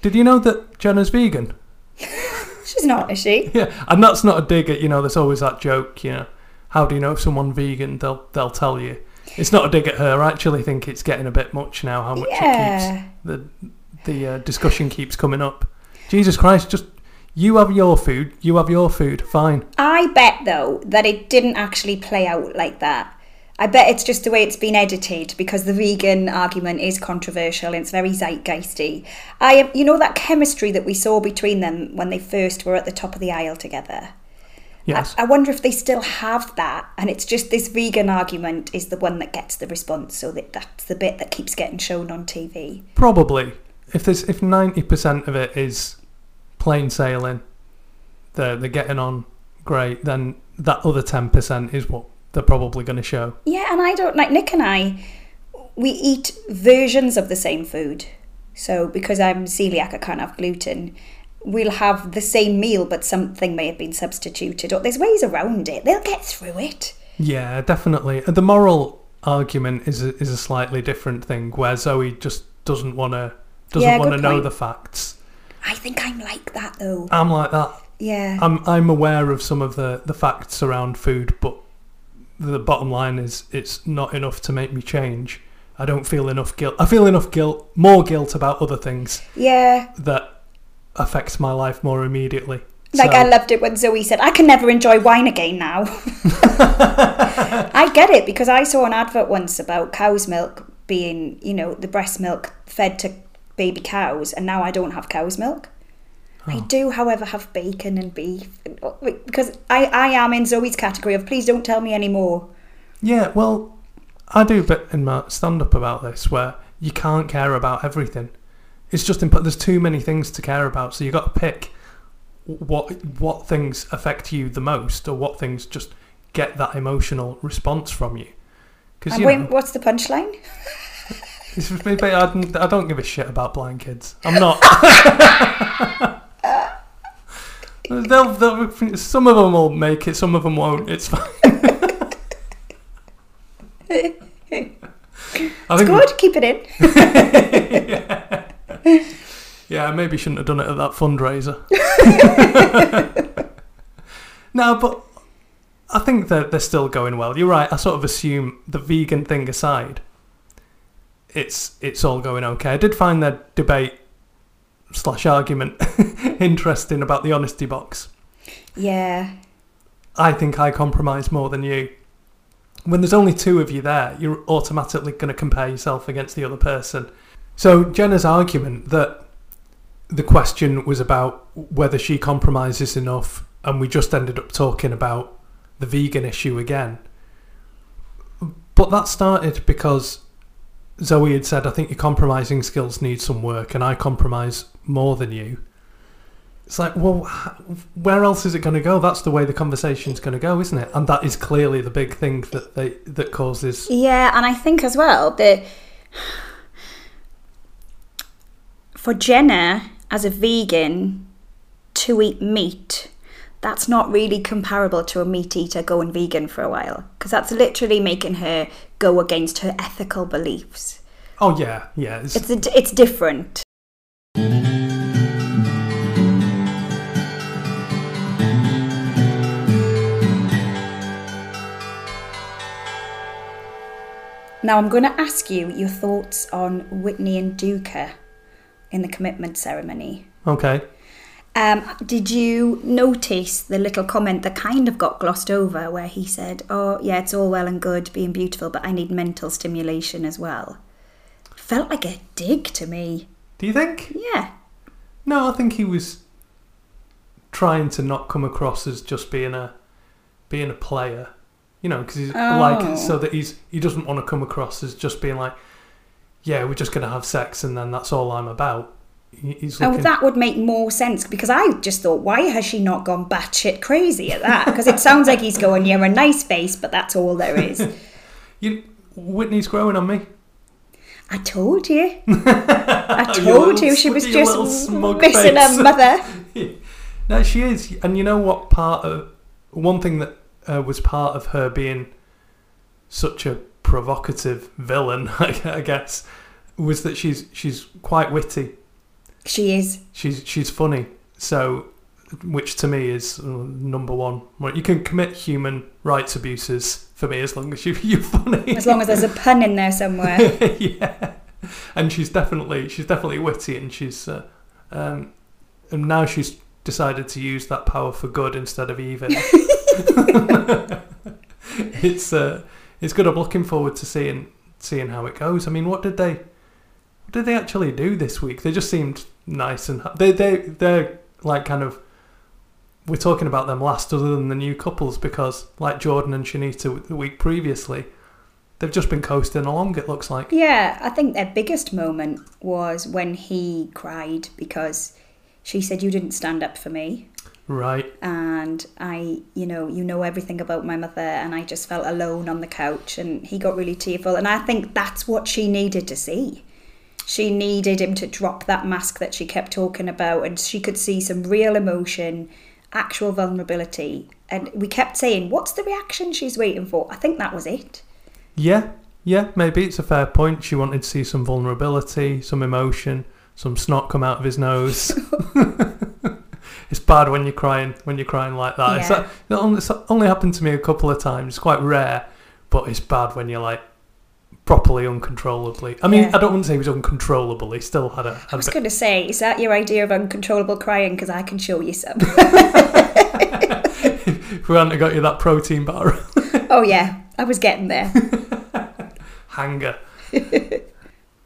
Did you know that Jenna's vegan? She's not, is she? Yeah, and that's not a dig at you know. There's always that joke, you know. How do you know if someone vegan? They'll they'll tell you. It's not a dig at her. I actually think it's getting a bit much now. How much it keeps the the uh, discussion keeps coming up. Jesus Christ! Just you have your food. You have your food. Fine. I bet though that it didn't actually play out like that. I bet it's just the way it's been edited because the vegan argument is controversial and it's very zeitgeisty. I, you know, that chemistry that we saw between them when they first were at the top of the aisle together. Yes. I wonder if they still have that, and it's just this vegan argument is the one that gets the response, so that that's the bit that keeps getting shown on TV. Probably. If there's if ninety percent of it is plain sailing, they're they're getting on great. Then that other ten percent is what they're probably going to show. Yeah, and I don't like Nick and I. We eat versions of the same food. So because I'm celiac, I can't have gluten. We'll have the same meal, but something may have been substituted. Or there's ways around it. They'll get through it. Yeah, definitely. The moral argument is a, is a slightly different thing, where Zoe just doesn't want to doesn't Yeah, want to know the facts. I think I'm like that though. I'm like that. Yeah. I'm I'm aware of some of the the facts around food, but the bottom line is it's not enough to make me change. I don't feel enough guilt. I feel enough guilt, more guilt about other things yeah. that affects my life more immediately. Like So- I loved it when Zoe said, "I can never enjoy wine again now." [laughs] I get it because I saw an advert once about cow's milk being, you know, the breast milk fed to baby cows, and now I don't have cow's milk. Oh. I do, however, have bacon and beef because I, I am in Zoe's category of please don't tell me anymore. Yeah, well, I do a bit in my stand up about this where you can't care about everything. It's just imp- there's too many things to care about, so you got to pick what what things affect you the most, or what things just get that emotional response from you. Because you wait, know, what's the punchline? maybe I don't give a shit about blind kids. I'm not. [laughs] they'll, they'll, some of them will make it, some of them won't. It's fine. [laughs] I think Good, keep it in. [laughs] Yeah, I maybe shouldn't have done it at that fundraiser. [laughs] no, but I think that they're still going well. You're right. I sort of assume the vegan thing aside, it's it's all going okay. I did find their debate slash argument [laughs] interesting about the honesty box. Yeah, I think I compromise more than you. When there's only two of you there, you're automatically going to compare yourself against the other person. So Jenna's argument that the question was about whether she compromises enough, and we just ended up talking about the vegan issue again. But that started because Zoe had said, I think your compromising skills need some work, and I compromise more than you. It's like, well, where else is it going to go? That's the way the conversation's going to go, isn't it? And that is clearly the big thing that they that causes. yeah, and I think as well that for Jenna as a vegan to eat meat, that's not really comparable to a meat eater going vegan for a while because that's literally making her go against her ethical beliefs. Oh yeah, yeah. It's, It's a, it's different. Now I'm going to ask you your thoughts on Whitney and Duka in the commitment ceremony. Okay. Um, did you notice the little comment that kind of got glossed over where he said, Oh, yeah, it's all well and good being beautiful, but I need mental stimulation as well? Felt like a dig to me. Do you think? Yeah. No, I think he was trying to not come across as just being a being a player. You know, because he's Oh. like so that he's he doesn't want to come across as just being like, yeah, we're just gonna have sex and then that's all I'm about. Oh, looking, that would make more sense because I just thought, why has she not gone batshit crazy at that? Because it sounds like he's going, you're a nice face, but that's all there is. [laughs] you, Whitney's growing on me. I told you. [laughs] I Oh, told little you she was sm- your little just [laughs] missing face. her mother. No, she is, and you know what? Part of one thing that uh, was part of her being such a provocative villain, I guess, was that she's she's quite witty. She is. She's she's funny. So, which to me is uh, number one. You can commit human rights abuses for me as long as you, [laughs] you're funny. As long as there's a pun in there somewhere. [laughs] yeah, and she's definitely she's definitely witty, and she's uh, um, and now she's decided to use that power for good instead of evil. [laughs] it's uh, it's good. I'm looking forward to seeing seeing how it goes. I mean, what did they what did they actually do this week? They just seemed nice and they they they're like kind of. We're talking about them last, other than the new couples, because like Jordan and Shanita the week previously, they've just been coasting along. It looks like. Yeah, I think their biggest moment was when he cried because she said, You didn't stand up for me. Right. And I, you know, you know everything about my mother, and I just felt alone on the couch. And he got really tearful. And I think that's what she needed to see. She needed him to drop that mask that she kept talking about, and she could see some real emotion, actual vulnerability. And we kept saying, What's the reaction she's waiting for? I think that was it. Yeah, yeah, maybe it's a fair point. She wanted to see some vulnerability, some emotion, some snot come out of his nose. [laughs] [laughs] it's bad when you're crying when you're crying like that. It's, Yeah. it only, it's only happened to me a couple of times. It's quite rare, but it's bad when you're like properly uncontrollably. I mean, Yeah. I don't want to say he was uncontrollable. He still had a. I Had was a going to say, is that your idea of uncontrollable crying? Because I can show you some. if [laughs] [laughs] we hadn't got you that protein bar oh, yeah, I was getting there. [laughs] hanger.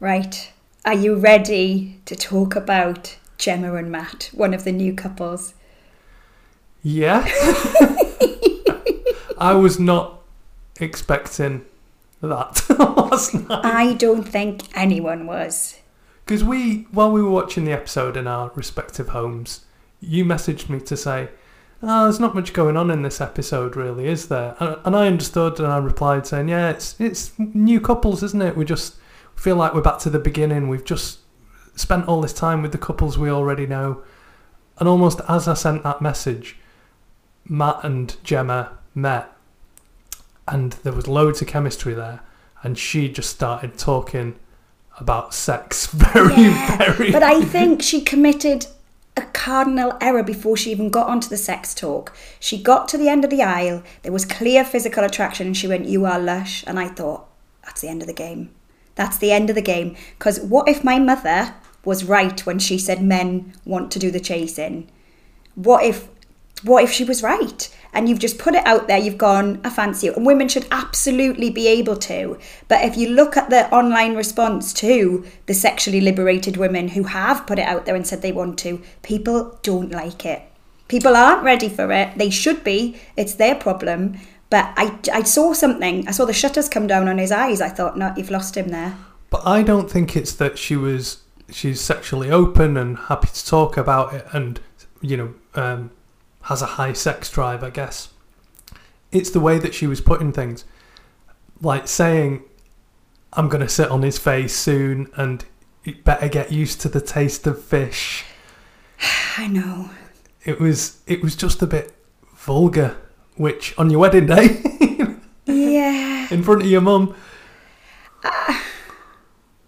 Right. Are you ready to talk about Gemma and Matt, one of the new couples? Yeah. I was not expecting that last night. I don't think anyone was. Because we, while we were watching the episode in our respective homes, you messaged me to say, oh, there's not much going on in this episode, really, is there? And, and I understood and I replied saying, yeah, it's, it's new couples, isn't it? We just feel like we're back to the beginning. We've just spent all this time with the couples we already know. And almost as I sent that message, Matt and Gemma met and there was loads of chemistry there. And she just started talking about sex [laughs] very, Yeah, very. But I [laughs] think she committed a cardinal error before she even got onto the sex talk. She got to the end of the aisle, there was clear physical attraction, and she went, You are lush. And I thought, That's the end of the game. That's the end of the game. Because what if my mother was right when she said men want to do the chasing? What if what if she was right? And you've just put it out there, you've gone, I fancy. And women should absolutely be able to. But if you look at the online response to the sexually liberated women who have put it out there and said they want to, people don't like it. People aren't ready for it. They should be. It's their problem. But I, I saw something. I saw the shutters come down on his eyes. I thought, no, you've lost him there. But I don't think it's that she was she's sexually open and happy to talk about it and you know um, has a high sex drive. I guess it's the way that she was putting things, like saying, "I'm going to sit on his face soon, and you better get used to the taste of fish." [sighs] I know. It was it was just a bit vulgar. Which on your wedding day, [laughs] Yeah. in front of your mum. Ah.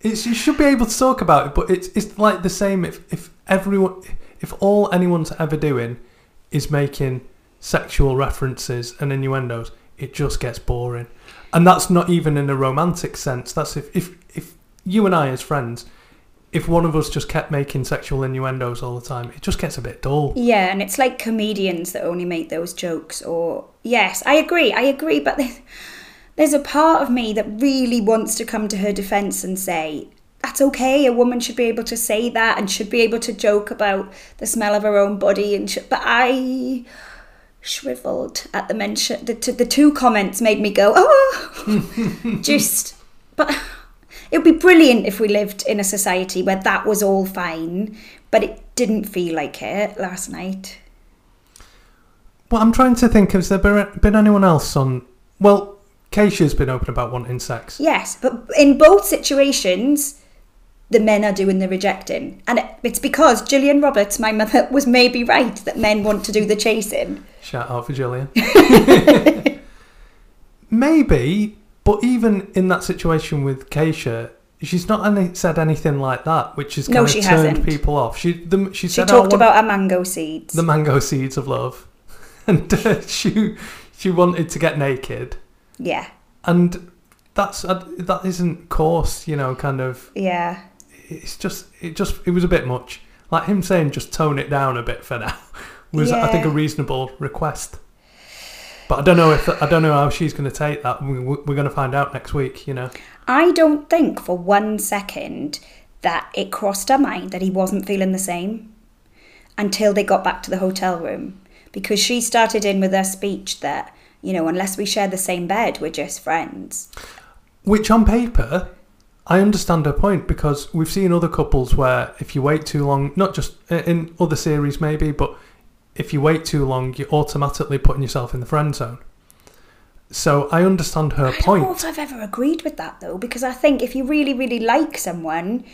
It's, you should be able to talk about it, but it's it's like the same if, if everyone if all anyone's ever doing is making sexual references and innuendos, it just gets boring. And that's not even in a romantic sense. That's if, if, if you and I, as friends, if one of us just kept making sexual innuendos all the time, it just gets a bit dull. Yeah, and it's like comedians that only make those jokes. Or yes, I agree, I agree, but there's, there's a part of me that really wants to come to her defense and say that's okay. A woman should be able to say that and should be able to joke about the smell of her own body. And sh- but I shriveled at the mention. The, t- the two comments made me go, oh, [laughs] just. But it would be brilliant if we lived in a society where that was all fine, but it didn't feel like it last night. Well, I'm trying to think, has there been, been anyone else on. Well, Keisha's been open about wanting sex. Yes, but in both situations, the men are doing the rejecting. And it's because Gillian Roberts, my mother, [laughs] was maybe right that men want to do the chasing. Shout out for Gillian. [laughs] Maybe, but even in that situation with Keisha, she's not any, said anything like that, which has No, kind of she turned hasn't. people off. She the, she She said, "I talked want about our mango seeds. the mango seeds of love," [laughs] and uh, she she wanted to get naked, yeah, and that's uh, that isn't coarse, you know, kind of. yeah. It's just it just it was a bit much. Like him saying, just tone it down a bit for now, [laughs] was I think a reasonable request. But I don't know if I don't know how she's going to take that. We- we- We're going to find out next week. You know. I don't think for one second that it crossed her mind that he wasn't feeling the same until they got back to the hotel room. Because she started in with her speech that, you know, unless we share the same bed, we're just friends. Which on paper, I understand her point because we've seen other couples where if you wait too long, not just uh, in other series maybe, but if you wait too long, you're automatically putting yourself in the friend zone. So I understand her I don't know point. if I've ever agreed with that though, because I think if you really, really like someone,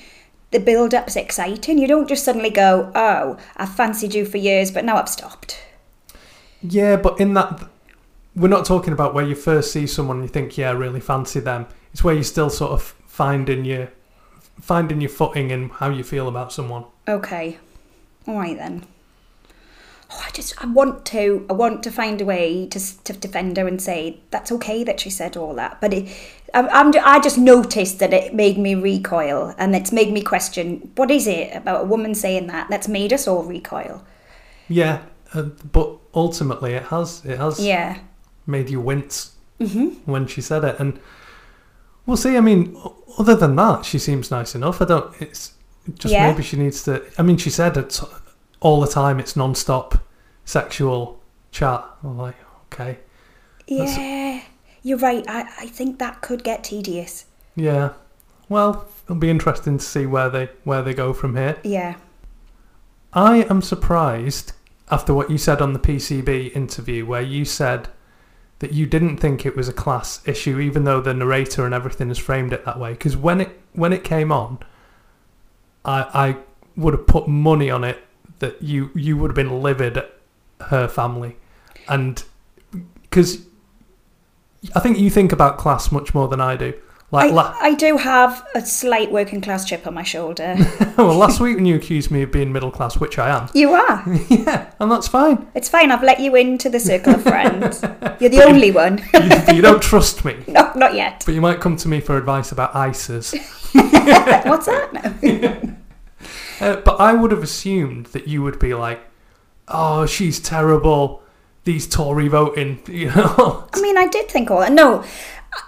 the build up's exciting. You don't just suddenly go, oh, I've fancied you for years, but now I've stopped. Yeah, but in that, we're not talking about where you first see someone and you think, yeah, I really fancy them. It's where you're still sort of finding your finding your footing in how you feel about someone. Okay. All right then. Oh, I just I want to I want to find a way to to defend her and say that's okay that she said all that, but it, I'm, I'm I just noticed that it made me recoil and it's made me question what is it about a woman saying that that's made us all recoil. Yeah, uh, but ultimately it has it has Yeah. made you wince when she said it, and we'll see. I mean, other than that, she seems nice enough. I don't. It's just Yeah. maybe she needs to. I mean, she said it all the time. It's non-stop sexual chat. I'm like, okay, Yeah. You're right. I, I think that could get tedious. yeah. Well, it'll be interesting to see where they where they go from here. Yeah. I am surprised after what you said on the PCB interview, where you said that you didn't think it was a class issue, even though the narrator and everything has framed it that way. Because when it when it came on, I I would have put money on it that you you would have been livid at her family, and because I think you think about class much more than I do. Like I, la- I do have a slight working class chip on my shoulder. [laughs] well, last week when you accused me of being middle class, which I am, you are. [laughs] yeah, and that's fine. It's fine. I've let you into the circle of [laughs] friends. You're the only one. you, you don't trust me, no, not yet. but you might come to me for advice about ISIS. What's that? No. Uh, but I would have assumed that you would be like, "Oh, she's terrible. These Tory voting, you know." I mean, I did think all that. No.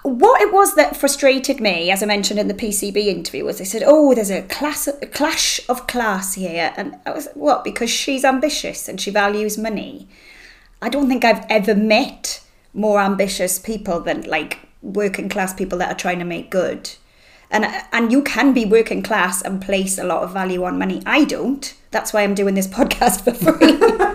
What it was that frustrated me, as I mentioned in the PCB interview, was they said, "Oh, there's a class, a clash of class here," and I was what because she's ambitious and she values money. I don't think I've ever met more ambitious people than like working class people that are trying to make good. And and you can be working class and place a lot of value on money. I don't. That's why I'm doing this [laughs] podcast for free.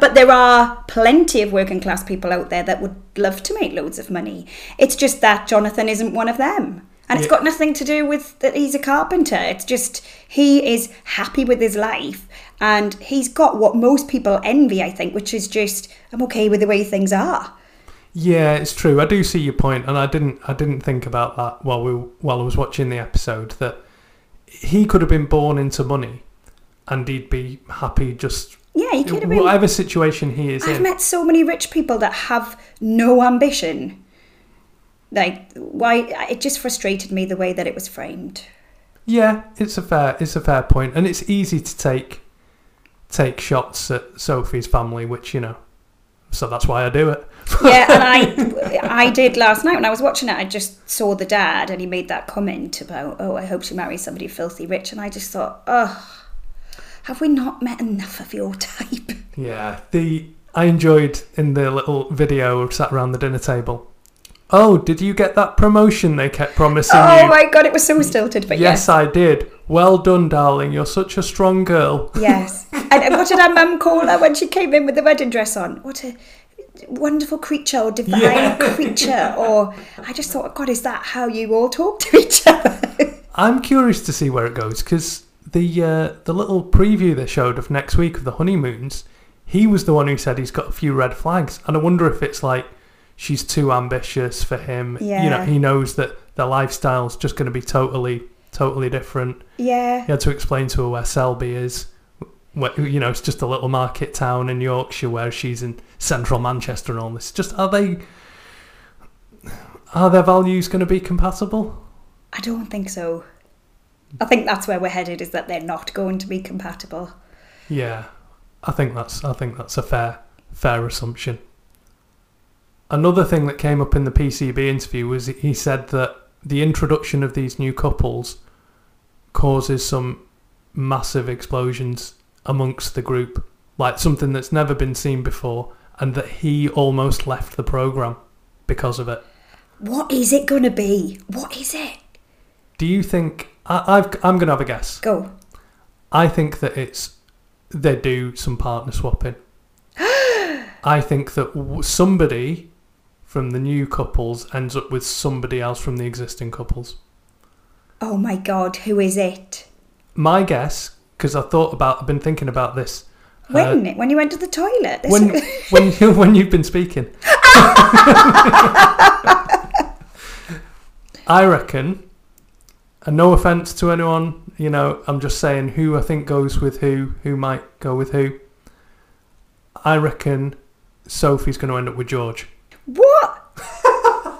But there are plenty of working class people out there that would love to make loads of money. It's just that Jonathan isn't one of them. And it's Yeah. got nothing to do with that he's a carpenter. It's just he is happy with his life and he's got what most people envy, I think, which is just I'm okay with the way things are. Yeah, it's true. I do see your point, and I didn't. I didn't think about that while we while I was watching the episode. That he could have been born into money, and he'd be happy just Yeah, he could have been. whatever situation he is I've in. met so many rich people that have no ambition. Like, why? It just frustrated me the way that it was framed. Yeah, it's a fair it's a fair point, and it's easy to take take shots at Sophie's family, which you know, so that's why I do it. [laughs] Yeah, and I, I did last night when I was watching it. I just saw the dad, and he made that comment about, "Oh, I hope she marries somebody filthy rich," and I just thought, "Oh, have we not met enough of your type?" [laughs] Yeah, the I enjoyed in the little video sat around the dinner table. Oh, did you get that promotion they kept promising Oh you? my god, it was so stilted, but yes, yes, I did. Well done, darling. You're such a strong girl. yes. [laughs] And, and what did our mum call her when she came in with the wedding dress on? What a wonderful creature or divine Yeah. [laughs] creature! Or I just thought, God, is that how you all talk to each other? I'm curious to see where it goes because the uh, the little preview they showed of next week of the honeymoons, he was the one who said he's got a few red flags, and I wonder if it's like she's too ambitious for him. Yeah. You know, he knows that their lifestyle's just going to be totally totally different. yeah. He had to explain to her where Selby is. Where, you know, it's just a little market town in Yorkshire where she's in central Manchester and all this. Just are they? Are their values going to be compatible? I don't think so. I think that's where we're headed. Is that they're not going to be compatible. Yeah, I think that's I think that's a fair fair assumption. Another thing that came up in the PCB interview was he said that the introduction of these new couples causes some massive explosions amongst the group, like something that's never been seen before, and that he almost left the program because of it. What is it going to be? What is it? Do you think I, I've, I'm going to have a guess? Go. I think that it's they do some partner swapping. [gasps] I think that w- somebody from the new couples ends up with somebody else from the existing couples. Oh my God, who is it? My guess, because I thought about, I've been thinking about this. uh, When? when you went to the toilet? When [laughs] when you, when you've been speaking, [laughs] I reckon. And no offense to anyone, you know, I'm just saying who I think goes with who, who might go with who. I reckon Sophie's going to end up with George. what? [laughs]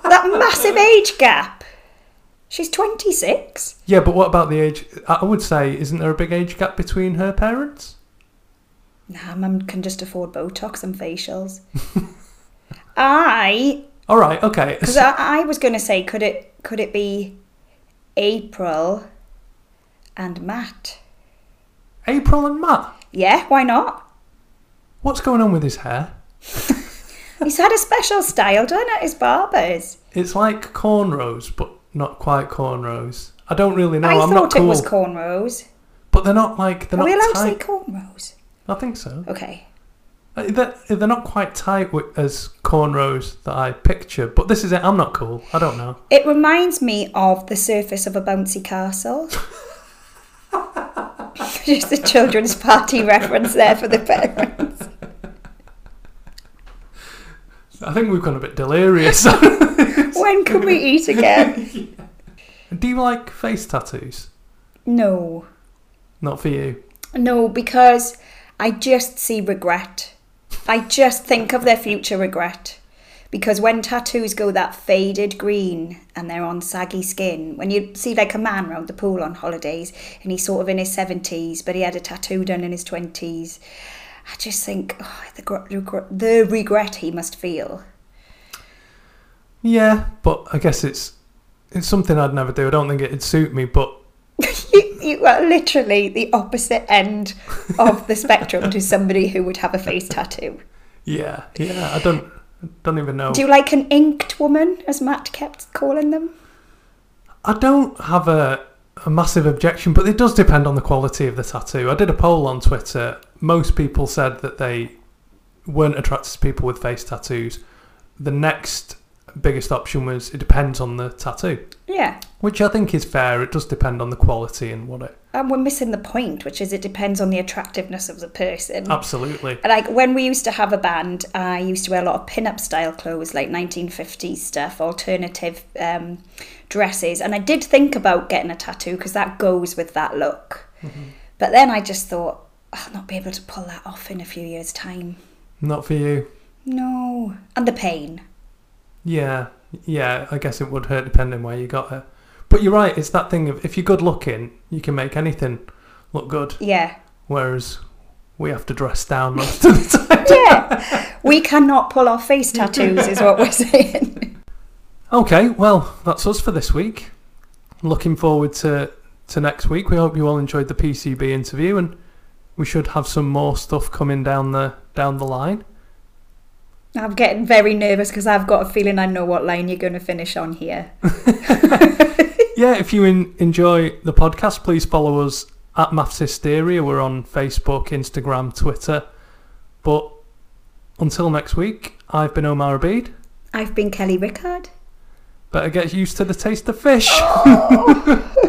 that massive age gap. She's 26. Yeah, but what about the age? I would say, isn't there a big age gap between her parents? Nah, mum can just afford Botox and facials. [laughs] I, All right, okay. because I, I was going to say, could it could it be April and Matt? April and Matt. Yeah, why not? What's going on with his hair? [laughs] He's had a special style done at his barber's. It's like cornrows, but not quite cornrows. I don't really know. I I'm thought not cool. it was cornrows. but they're not like they're Are we not allowed to say cornrows? I think so. Okay. Uh, They're, they're not quite tight wi- as cornrows that I picture. But this is it. I'm not cool. I don't know. It reminds me of the surface of a bouncy castle. [laughs] Just a children's party reference there for the parents. I think we've gone a bit delirious. When can we eat again? [laughs] Do you like face tattoos? No. Not for you. No, because I just see regret. I just think of their future regret. Because when tattoos go that faded green and they're on saggy skin, when you see like a man round the pool on holidays and he's sort of in his 70s, but he had a tattoo done in his 20s, I just think oh, the, the regret he must feel. Yeah, but I guess it's it's something I'd never do. I don't think it'd suit me. But [laughs] you, you are literally the opposite end of the spectrum to somebody who would have a face tattoo. yeah, yeah, I don't don't even know. Do you like an inked woman, as Matt kept calling them? I don't have a, a massive objection, but it does depend on the quality of the tattoo. I did a poll on Twitter. Most people said that they weren't attracted to people with face tattoos. The next biggest option was it depends on the tattoo, Yeah. Which I think is fair. It does depend on the quality and what it. And we're missing the point, which is it depends on the attractiveness of the person. Absolutely. Like when we used to have a band, I used to wear a lot of pin-up style clothes, like 1950s stuff, alternative um, dresses, and I did think about getting a tattoo because that goes with that look. But then I just thought, I'll not be able to pull that off in a few years' time. Not for you. No. And the pain. Yeah, yeah. I guess it would hurt depending where you got it. But you're right. It's that thing of if you're good looking, you can make anything look good. Yeah. Whereas we have to dress down [laughs] most of the time. Yeah. we cannot pull off face tattoos, is what we're [laughs] saying. Okay, well, that's us for this week. Looking forward to to next week. We hope you all enjoyed the PCB interview, and we should have some more stuff coming down the down the line. I'm getting very nervous because I've got a feeling I know what line you're going to finish on here. [laughs] yeah, if you in, enjoy the podcast, please follow us at MAFS Hysteria. We're on Facebook, Instagram, Twitter. But until next week, I've been Omar Abid. I've been Kelly Rickard. Better get used to the taste of fish. Oh! [laughs]